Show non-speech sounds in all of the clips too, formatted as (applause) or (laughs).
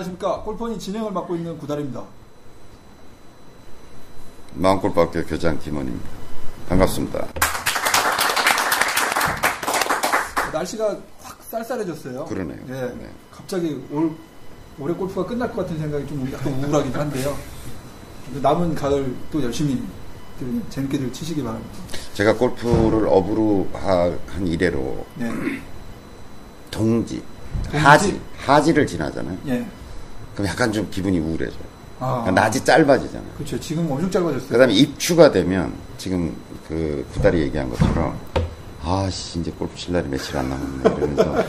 안녕하십니까. 골퍼니 진행을 맡고 있는 구달입니다. 마음골프학교 교장 김원입니다. 반갑습니다. 날씨가 확 쌀쌀해졌어요. 그러네요. 예. 네. 갑자기 올, 올해 골프가 끝날 것 같은 생각이 좀 약간 우울하긴 한데요. 남은 가을 또 열심히 재밌게들 치시기 바랍니다. 제가 골프를 업으로 하- 한 이래로 네. 동지, 동지? 하지, 하지를 지나잖아요. 예. 그럼 약간 좀 기분이 우울해져요. 아. 그러니까 낮이 짧아지잖아요. 그렇죠. 지금 엄청 짧아졌어요. 그 다음에 입추가 되면 지금 그 구달이 얘기한 것처럼 아씨 이제 골프 칠 날이 며칠 안 남았네 이러면서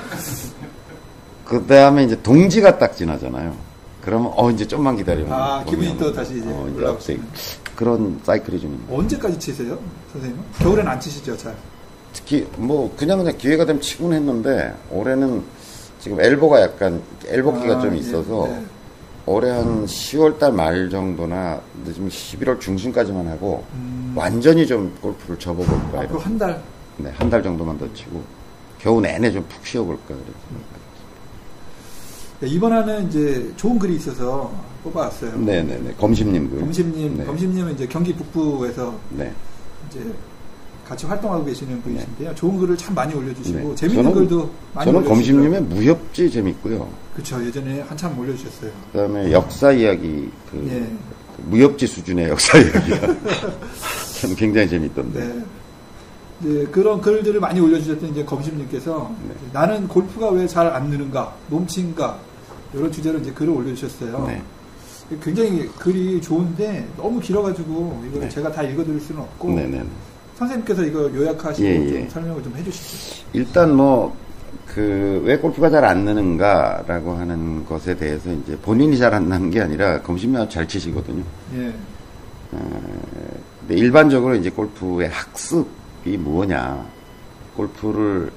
(laughs) 그 다음에 이제 동지가 딱 지나잖아요. 그러면 어 이제 좀만 기다리면 아, 기분이 또. 다시 이제 어, 이제 업세이 그런 사이클이 좀 있는. 언제까지 치세요? 선생님? 겨울엔 안 치시죠, 잘? 특히 뭐 그냥 그냥 기회가 되면 치곤 했는데 올해는 지금 엘보가 약간 엘보기가 아, 좀 예, 있어서 네. 올해 한 10월달 말 정도나 늦으면 11월 중순까지만 하고 음. 완전히 좀 골프를 접어볼까 앞으로 이렇게. 한 달. 네, 한 달 정도만 더 치고 겨우 내내 좀 푹 쉬어볼까 네, 이번에는 이제 좋은 글이 있어서 뽑아왔어요. 네네네 검심님 그 검심님, 네. 검심님은 이제 경기 북부에서 네. 이제 같이 활동하고 계시는 분이신데요. 좋은 글을 참 많이 올려주시고 네. 재밌는 저는- 글도 많이 저는 올려주시고 검심님의 무협지 재밌고요. 그렇죠. 예전에 한참 올려주셨어요. 그다음에 역사 이야기 그 예. 그 무협지 수준의 역사 이야기가 (laughs) 저는 굉장히 재밌던데. 네. 이제 그런 글들을 많이 올려주셨던 이제 검심님께서 네. 나는 골프가 왜 잘 안 느는가, 몸친가 이런 주제로 이제 글을 올려주셨어요. 네. 굉장히 글이 좋은데 너무 길어가지고 이걸 네. 제가 다 읽어드릴 수는 없고 네네. 선생님께서 이거 요약하시고 예, 좀 예. 설명을 좀 해주시죠. 일단 뭐, 그, 왜 골프가 잘 안 느는가라고 하는 것에 대해서 이제 본인이 잘 안 나는 게 아니라 검심이 잘 치시거든요. 예. 근데 일반적으로 이제 골프의 학습이 무엇냐, 골프를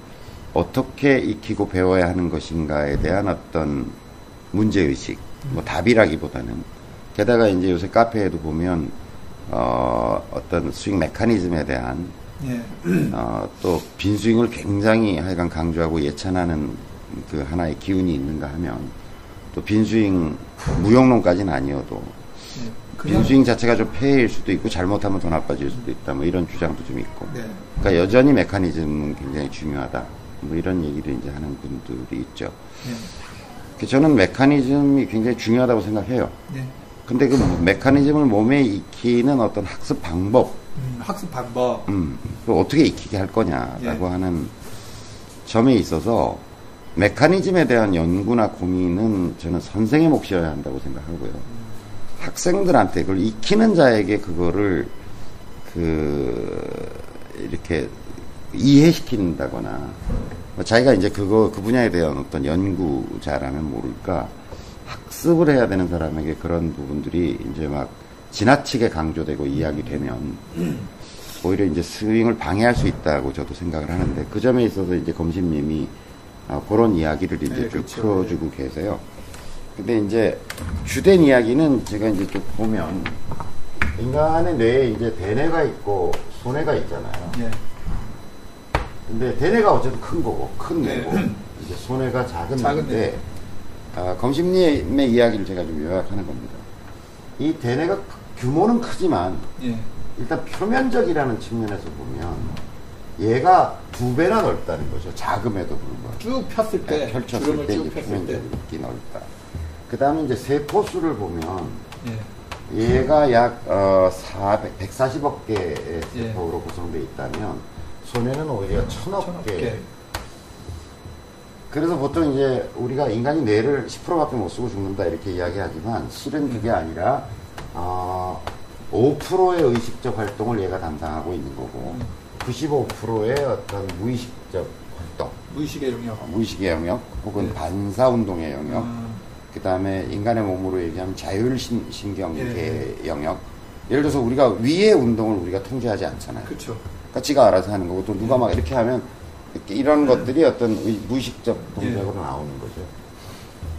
어떻게 익히고 배워야 하는 것인가에 대한 어떤 문제 의식, 뭐 답이라기보다는, 게다가 이제 요새 카페에도 보면, 어, 어떤 스윙 메커니즘에 대한 예. 어, 또 빈스윙을 굉장히 하여간 강조하고 예찬하는 그 하나의 기운이 있는가 하면 또 빈스윙 무용론까지는 아니어도 예. 빈스윙 자체가 좀 폐해일 수도 있고 잘못하면 더 나빠질 수도 있다 뭐 이런 주장도 좀 있고 네. 그러니까 여전히 메커니즘은 굉장히 중요하다 뭐 이런 얘기를 이제 하는 분들이 있죠 예. 그 저는 메커니즘이 굉장히 중요하다고 생각해요 예. 근데 그 메커니즘을 몸에 익히는 어떤 학습 방법 음, 학습 방법. 음, 그걸 어떻게 익히게 할 거냐라고 예. 하는 점에 있어서 메커니즘에 대한 연구나 고민은 저는 선생의 몫이어야 한다고 생각하고요. 학생들한테 그걸 익히는 자에게 그거를 그 이렇게 이해시킨다거나 뭐 자기가 이제 그거 그 분야에 대한 어떤 연구자라면 모를까 학습을 해야 되는 사람에게 그런 부분들이 이제 막 지나치게 강조되고 이야기되면 오히려 이제 스윙을 방해할 수 있다고 저도 생각을 하는데 그 점에 있어서 이제 검심님이 아, 그런 이야기를 이제 네, 쭉 그렇죠. 풀어주고 계세요. 근데 이제 주된 이야기는 제가 이제 쭉 보면 인간의 뇌에 이제 대뇌가 있고 소뇌가 있잖아요. 예. 근데 대뇌가 어쨌든 큰 거고 큰 네. 뇌고 (clears throat) 이제 소뇌가 작은 작은 뇌인데 아, 검심님의 이야기를 제가 좀 요약하는 겁니다. 이 대뇌가 규모는 크지만 예. 일단 표면적이라는 측면에서 보면 얘가 두 배나 넓다는 거죠. 작음에도 불구하고. 쭉 폈을 때, 네, 펼쳤을 때 이제 이렇게 넓다. 그 다음에 이제 세포수를 보면 예. 얘가 약 어, 400, 140억 개의 예. 세포로 구성되어 있다면 소뇌는 오히려 천억, 천억 개. 개. 그래서 보통 이제 우리가 인간이 뇌를 10%밖에 못 쓰고 죽는다 이렇게 이야기하지만 실은 그게 아니라 어, 5%의 의식적 활동을 얘가 담당하고 있는 거고 95%의 어떤 무의식적 활동, 무의식의 영역. 무의식의 영역 혹은 네. 반사 운동의 영역, 음, 그 다음에 인간의 몸으로 얘기하면 자율신경계 예. 영역. 예를 들어서 우리가 위의 운동을 우리가 통제하지 않잖아요. 그렇죠. 그러니까 지가 알아서 하는 거고 또 누가 막 이렇게 하면 이런 것들이 어떤 의- 무의식적 동작으로 예. 나오는 거죠.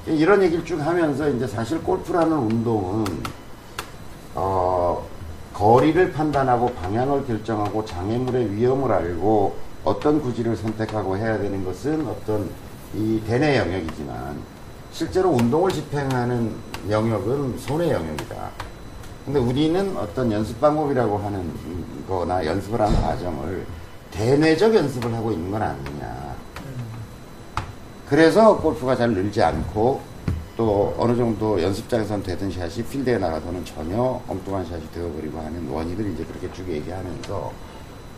이런 얘기를 쭉 하면서 이제 사실 골프라는 운동은 어, 거리를 판단하고 방향을 결정하고 장애물의 위험을 알고 어떤 구질을 선택하고 해야 되는 것은 어떤 이 대내 영역이지만 실제로 운동을 집행하는 영역은 손의 영역이다. 근데 우리는 어떤 연습 방법이라고 하는 거나 연습을 하는 과정을 대뇌적 연습을 하고 있는 건 아니냐. 그래서 골프가 잘 늘지 않고 또 어느 정도 연습장에서는 되던 샷이 필드에 나가서는 전혀 엉뚱한 샷이 되어버리고 하는 원인을 이제 그렇게 쭉 얘기하면서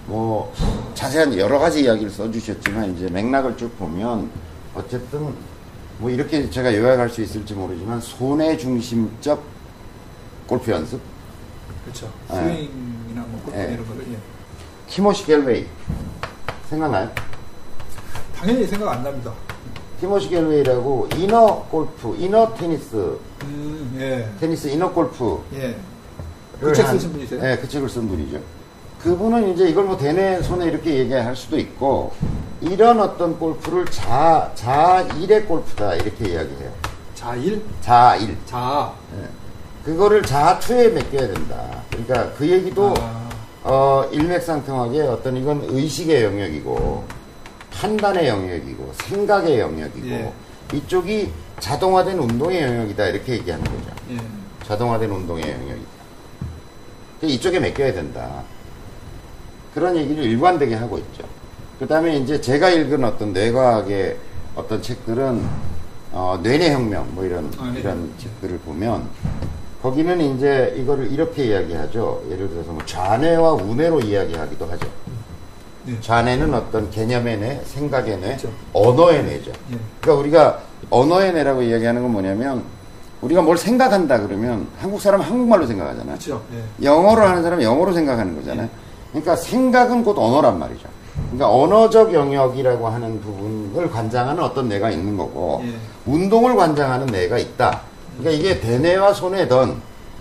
뭐 자세한 여러 가지 이야기를 써주셨지만 이제 맥락을 쭉 보면 어쨌든 뭐 이렇게 제가 요약할 수 있을지 모르지만 손의 중심적 골프 연습 그렇죠. 네. 스윙이나 뭐 골프 네. 이런 거를 예. 티모시 갤웨이 생각나요? 당연히 생각 안 납니다. 티모시 갤웨이라고 Inner Golf, Inner Tennis, 음, 예. 테니스 Inner Golf 예. 그 책 쓰신 분이세요? 네, 그 책을 쓴 분이죠. 그분은 이제 이걸 뭐 대내 손에 이렇게 얘기할 수도 있고 이런 어떤 골프를 자 자일의 골프다 이렇게 이야기해요. 자일? 자일. 자. 예. 그거를 자투에 맡겨야 된다. 그러니까 그 얘기도 아, 어, 일맥상통하게 어떤 이건 의식의 영역이고 판단의 영역이고 생각의 영역이고 예. 이쪽이 자동화된 운동의 영역이다 이렇게 얘기하는 거죠. 예. 자동화된 운동의 영역이다. 그 이쪽에 맡겨야 된다. 그런 얘기를 일관되게 하고 있죠. 그 다음에 이제 제가 읽은 어떤 뇌과학의 어떤 책들은 어, 뇌내혁명 뭐 이런 아, 네. 이런 책들을 보면 거기는 이제 이거를 이렇게 이야기하죠. 예를 들어서 뭐 좌뇌와 우뇌로 이야기하기도 하죠. 네. 좌뇌는 어떤 개념의 뇌, 생각의 뇌, 그렇죠. 언어의 뇌죠. 예. 그러니까 우리가 언어의 뇌라고 이야기하는 건 뭐냐면 우리가 뭘 생각한다 그러면 한국 사람은 한국말로 생각하잖아요. 그렇죠. 예. 영어로 하는 사람은 영어로 생각하는 거잖아요. 그러니까 생각은 곧 언어란 말이죠. 그러니까 언어적 영역이라고 하는 부분을 관장하는 어떤 뇌가 있는 거고 예. 운동을 관장하는 뇌가 있다. 그러니까 이게 대뇌와 손뇌든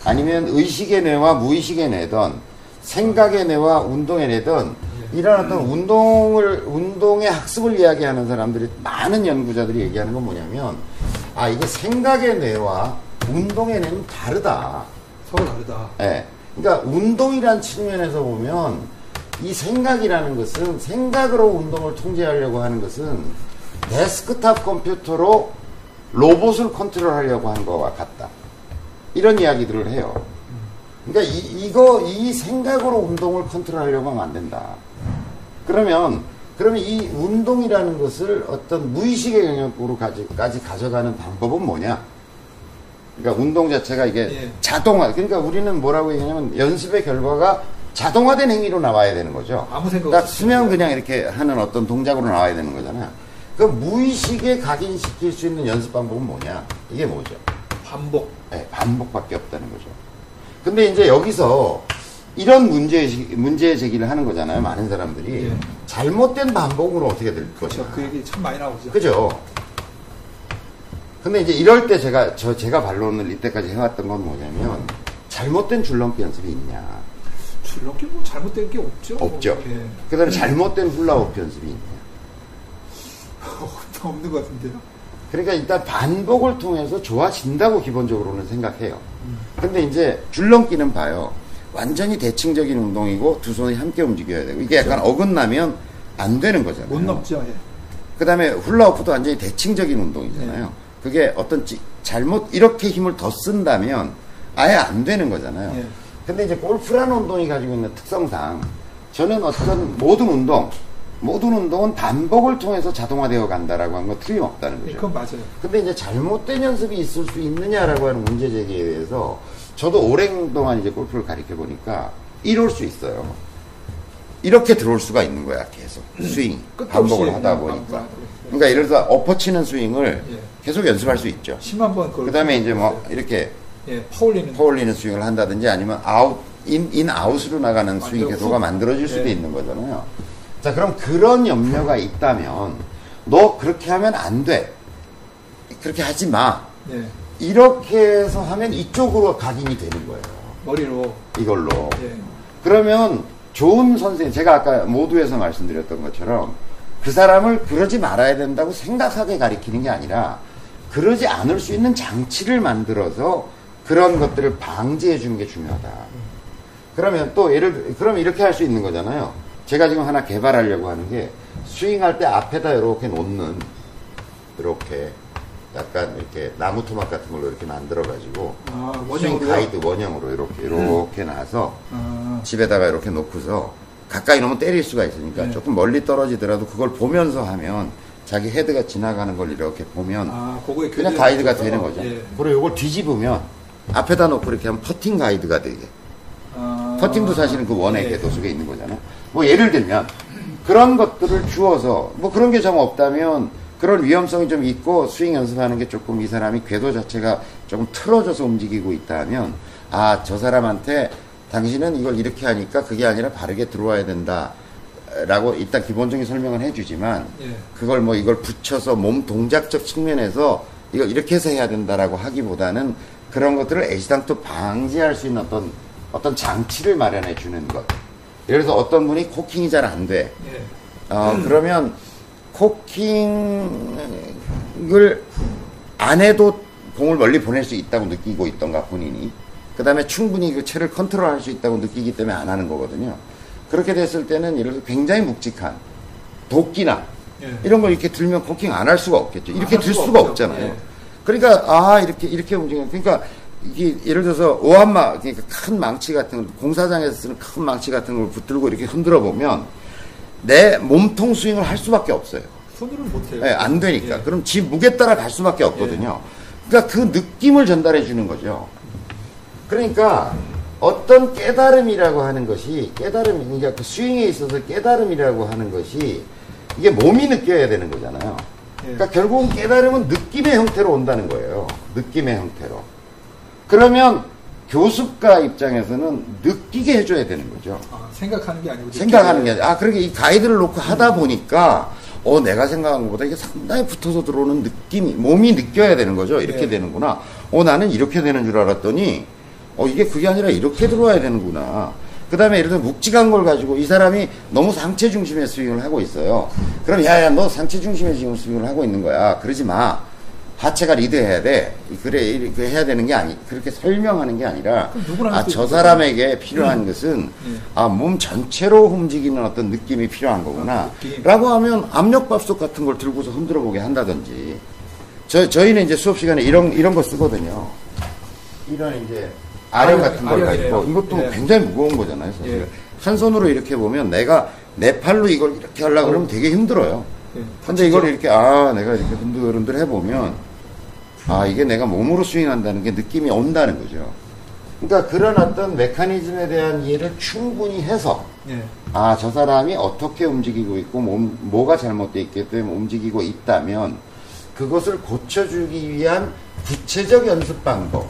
아니면 의식의 뇌와 무의식의 뇌든 생각의 뇌와 운동의 뇌든 이런 어떤 운동을 운동의 학습을 이야기하는 사람들이 많은 연구자들이 얘기하는 건 뭐냐면 아 이게 생각의 뇌와 운동의 뇌는 다르다. 서로 다르다. 예. 그러니까 운동이란 측면에서 보면 이 생각이라는 것은 생각으로 운동을 통제하려고 하는 것은 데스크탑 컴퓨터로 로봇을 컨트롤하려고 하는 것과 같다. 이런 이야기들을 해요. 그러니까 이, 이거 이 생각으로 운동을 컨트롤하려고 하면 안 된다. 그러면 그러면 이 운동이라는 것을 어떤 무의식의 영역으로 까지 가져가는 방법은 뭐냐? 그러니까 운동 자체가 이게 예. 자동화. 그러니까 우리는 뭐라고 얘기하냐면 연습의 결과가 자동화된 행위로 나와야 되는 거죠. 아무 생각 그러니까 없이. 수면 그냥 이렇게 하는 어떤 동작으로 나와야 되는 거잖아요. 그 무의식에 각인시킬 수 있는 연습 방법은 뭐냐? 이게 뭐죠? 반복. 네, 반복밖에 없다는 거죠. 근데 이제 여기서 이런 문제, 문제 제기를 하는 거잖아요. 많은 사람들이. 예. 잘못된 반복으로 어떻게 될 그렇죠. 거냐. 그 얘기 참 많이 나오죠. 그죠? 근데 이제 이럴 때 제가, 저, 제가 반론을 이때까지 해왔던 건 뭐냐면, 잘못된 줄넘기 연습이 있냐. 줄넘기 뭐 잘못된 게 없죠. 없죠. 예. 그 다음에 잘못된 훌라후프 연습이 있냐. 없는 것 같은데요. 그러니까 일단 반복을 통해서 좋아진다고 기본적으로는 생각해요. 근데 이제 줄넘기는 봐요. 완전히 대칭적인 운동이고 두 손이 함께 움직여야 되고 이게 약간 어긋나면 안 되는 거잖아요. 못 넘죠. 예. 그 다음에 훌라후프도 완전히 대칭적인 운동이잖아요. 네. 그게 어떤 찌- 잘못 이렇게 힘을 더 쓴다면 아예 안 되는 거잖아요. 예. 근데 이제 골프라는 운동이 가지고 있는 특성상 저는 어떤 모든 운동, 모든 운동은 반복을 통해서 자동화되어 간다라고 하는 건 틀림없다는 예, 거죠. 그건 맞아요. 근데 이제 잘못된 연습이 있을 수 있느냐라고 하는 문제 제기에 대해서 저도 오랜 동안 이제 골프를 가르쳐 보니까 이럴 수 있어요. 이렇게 들어올 수가 있는 거야, 계속. 스윙. 궤도 반복을 하다 보니까. 그러니까 예를 들어서 엎어치는 스윙을 예. 계속 연습할 수 있죠. 10만 번. 그 다음에 이제 뭐 이렇게 예, 퍼올리는. 퍼올리는 스윙을 한다든지 아니면 아웃, 인, 인 아웃으로 나가는 스윙 완전 궤도가 훅. 만들어질 수도 예. 있는 거잖아요. 자, 그럼 그런 염려가 있다면 너 그렇게 하면 안 돼. 그렇게 하지 마. 예. 이렇게 해서 하면 이쪽으로 각인이 되는 거예요. 머리로. 이걸로. 예. 그러면 좋은 선생님, 제가 아까 모두에서 말씀드렸던 것처럼 그 사람을 그러지 말아야 된다고 생각하게 가리키는 게 아니라 그러지 않을 수 있는 장치를 만들어서 그런 것들을 방지해 주는 게 중요하다. 그러면 또 예를 들, 그럼 이렇게 할 수 있는 거잖아요. 제가 지금 하나 개발하려고 하는 게 스윙할 때 앞에다 이렇게 놓는 이렇게 약간 이렇게 나무 토막 같은 걸로 이렇게 만들어 가지고 아, 스윙? 가이드 원형으로 이렇게 이렇게 놔서 아, 집에다가 이렇게 놓고서 가까이 놓으면 때릴 수가 있으니까 네. 조금 멀리 떨어지더라도 그걸 보면서 하면 자기 헤드가 지나가는 걸 이렇게 보면 아, 그냥 가이드가 되는 거죠. 예. 그리고 이걸 뒤집으면 앞에다 놓고 이렇게 하면 퍼팅 가이드가 되게. 아, 퍼팅도 사실은 그 원의 예. 궤도 속에 있는 거잖아요. 뭐 예를 들면 그런 것들을 주어서 뭐 그런 게 좀 없다면 그런 위험성이 좀 있고 스윙 연습하는 게 조금 이 사람이 궤도 자체가 조금 틀어져서 움직이고 있다면 아 저 사람한테 당신은 이걸 이렇게 하니까 그게 아니라 바르게 들어와야 된다. 라고 일단 기본적인 설명을 해주지만 예. 그걸 뭐 이걸 붙여서 몸 동작적 측면에서 이거 이렇게 해서 해야 된다라고 하기보다는 그런 것들을 애시당초 방지할 수 있는 어떤 어떤 장치를 마련해 주는 것. 예를 들어서 어떤 분이 코킹이 잘 안 돼. 예. 어, 그러면 코킹을 안 해도 공을 멀리 보낼 수 있다고 느끼고 있던가 본인이. 그 다음에 충분히 그 채를 컨트롤할 수 있다고 느끼기 때문에 안 하는 거거든요. 그렇게 됐을 때는 예를 들어 굉장히 묵직한 도끼나 예. 이런 걸 이렇게 들면 코킹 안 할 수가 없겠죠. 이렇게 할들 수가 수가. 없잖아요. 예. 그러니까 아 이렇게 이렇게 움직여. 그러니까 이게 예를 들어서 오한마 그러니까 큰 망치 같은 거, 공사장에서 쓰는 큰 망치 같은 걸 붙들고 이렇게 흔들어 보면 내 몸통 스윙을 할 수밖에 없어요. 손으로는 못해요. 예, 안 되니까. 예. 그럼 지 무게 따라 갈 수밖에 없거든요. 그러니까 그 느낌을 전달해 주는 거죠. 그러니까 어떤 깨달음이라고 하는 것이 깨달음 그러니까 그 스윙에 있어서 깨달음이라고 하는 것이 이게 몸이 느껴야 되는 거잖아요. 예. 그러니까 결국은 깨달음은 느낌의 형태로 온다는 거예요. 느낌의 형태로. 그러면 교습가 입장에서는 느끼게 해줘야 되는 거죠. 아, 생각하는 게 아니고 생각하는 게 아니라, 아, 그러게 이 가이드를 놓고 하다 보니까, 어, 내가 생각한 것보다 이게 상당히 붙어서 들어오는 느낌이, 몸이 느껴야 되는 거죠. 이렇게 네. 되는구나. 어, 나는 이렇게 되는 줄 알았더니, 어, 이게 그게 아니라 이렇게 들어와야 되는구나. 그 다음에 예를 들어 묵직한 걸 가지고 이 사람이 너무 상체 중심의 스윙을 하고 있어요. 그럼, 야, 야, 너 상체 중심의 지금 스윙을 하고 있는 거야. 그러지 마. 하체가 리드해야 돼. 그래, 이렇게 해야 되는 게 아니, 그렇게 설명하는 게 아니라, 아, 수 저. 사람에게 필요한 것은, 예. 아, 몸 전체로 움직이는 어떤 느낌이 필요한 거구나. 아, 느낌. 라고 하면 압력밥솥 같은 걸 들고서 흔들어 보게 한다든지. 저, 저희는 이제 수업 시간에 이런, 이런 거 쓰거든요. 이런 이제 아령 같은 걸. 가지고. 이것도 예. 굉장히 무거운 거잖아요, 사실. 예. 한 손으로 이렇게 보면 내가 내 팔로 이걸 이렇게 하려고 그러면 되게 힘들어요. 예. 근데 이걸 이렇게, 아, 내가 이렇게 흔들흔들 해보면, 아, 이게 내가 몸으로 스윙한다는 게 느낌이 온다는 거죠. 그러니까 그런 어떤 메커니즘에 대한 이해를 충분히 해서, 예. 아, 저 사람이 어떻게 움직이고 있고, 몸, 뭐가 잘못되어 있기 때문에 움직이고 있다면, 그것을 고쳐주기 위한 구체적 연습 방법.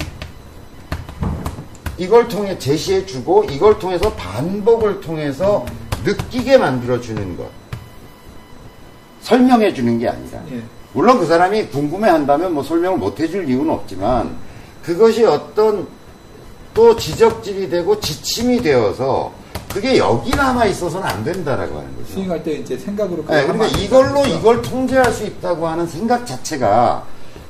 이걸 통해 제시해주고, 이걸 통해서 반복을 통해서 느끼게 만들어주는 것. 설명해주는 게 아니라. 예. 물론 그 사람이 궁금해 한다면 뭐 설명을 못 해줄 이유는 없지만, 그것이 어떤 또 지적질이 되고 지침이 되어서, 그게 여기 남아 있어서는 안 된다라고 하는 거죠. 스윙할 때 이제 생각으로 네, 그러니까 이걸로. 이걸 통제할 수 있다고 하는 생각 자체가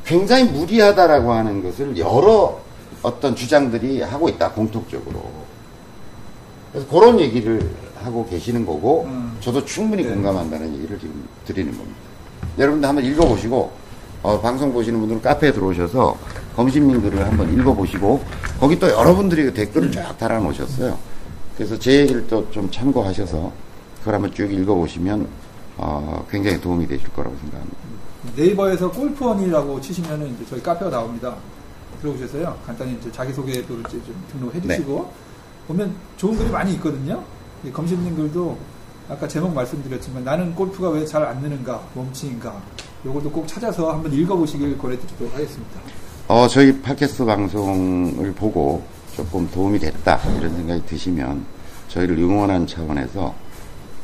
굉장히 무리하다라고 하는 것을 여러 어떤 주장들이 하고 있다 공통적으로. 그래서 그런 얘기를 하고 계시는 거고 음. 저도 충분히 네. 공감한다는 얘기를 지금 드리는 겁니다. 여러분들 한번 읽어보시고 어, 방송 보시는 분들은 카페에 들어오셔서 검심링들을 한번 읽어보시고 거기 또 여러분들이 그 댓글을 쫙 달아놓으셨어요. 그래서 제 얘기를 또 좀 참고하셔서 그걸 한번 쭉 읽어보시면 어, 굉장히 도움이 되실 거라고 생각합니다. 네이버에서 골프원이라고 치시면은 이제 저희 카페가 나옵니다. 들어오셔서요. 간단히 이제 자기소개도 이제 좀 등록해 네. 주시고 보면 좋은 글이 많이 있거든요. 이 검심님 글도 아까 제목 말씀드렸지만 나는 골프가 왜 잘 안 느는가 몸치인가 요것도 꼭 찾아서 한번 읽어보시길 권해드리도록 하겠습니다. 어, 저희 팟캐스트 방송을 보고 조금 도움이 됐다 이런 생각이 드시면 저희를 응원하는 차원에서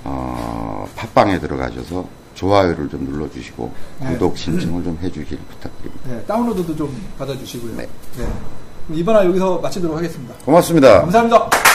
어, 팟빵에 들어가셔서 좋아요를 좀 눌러주시고 네. 구독 신청을 좀 해주길 부탁드립니다. 네, 다운로드도 좀 받아주시고요. 네. 그럼 이번 화 여기서 마치도록 하겠습니다. 고맙습니다. 감사합니다.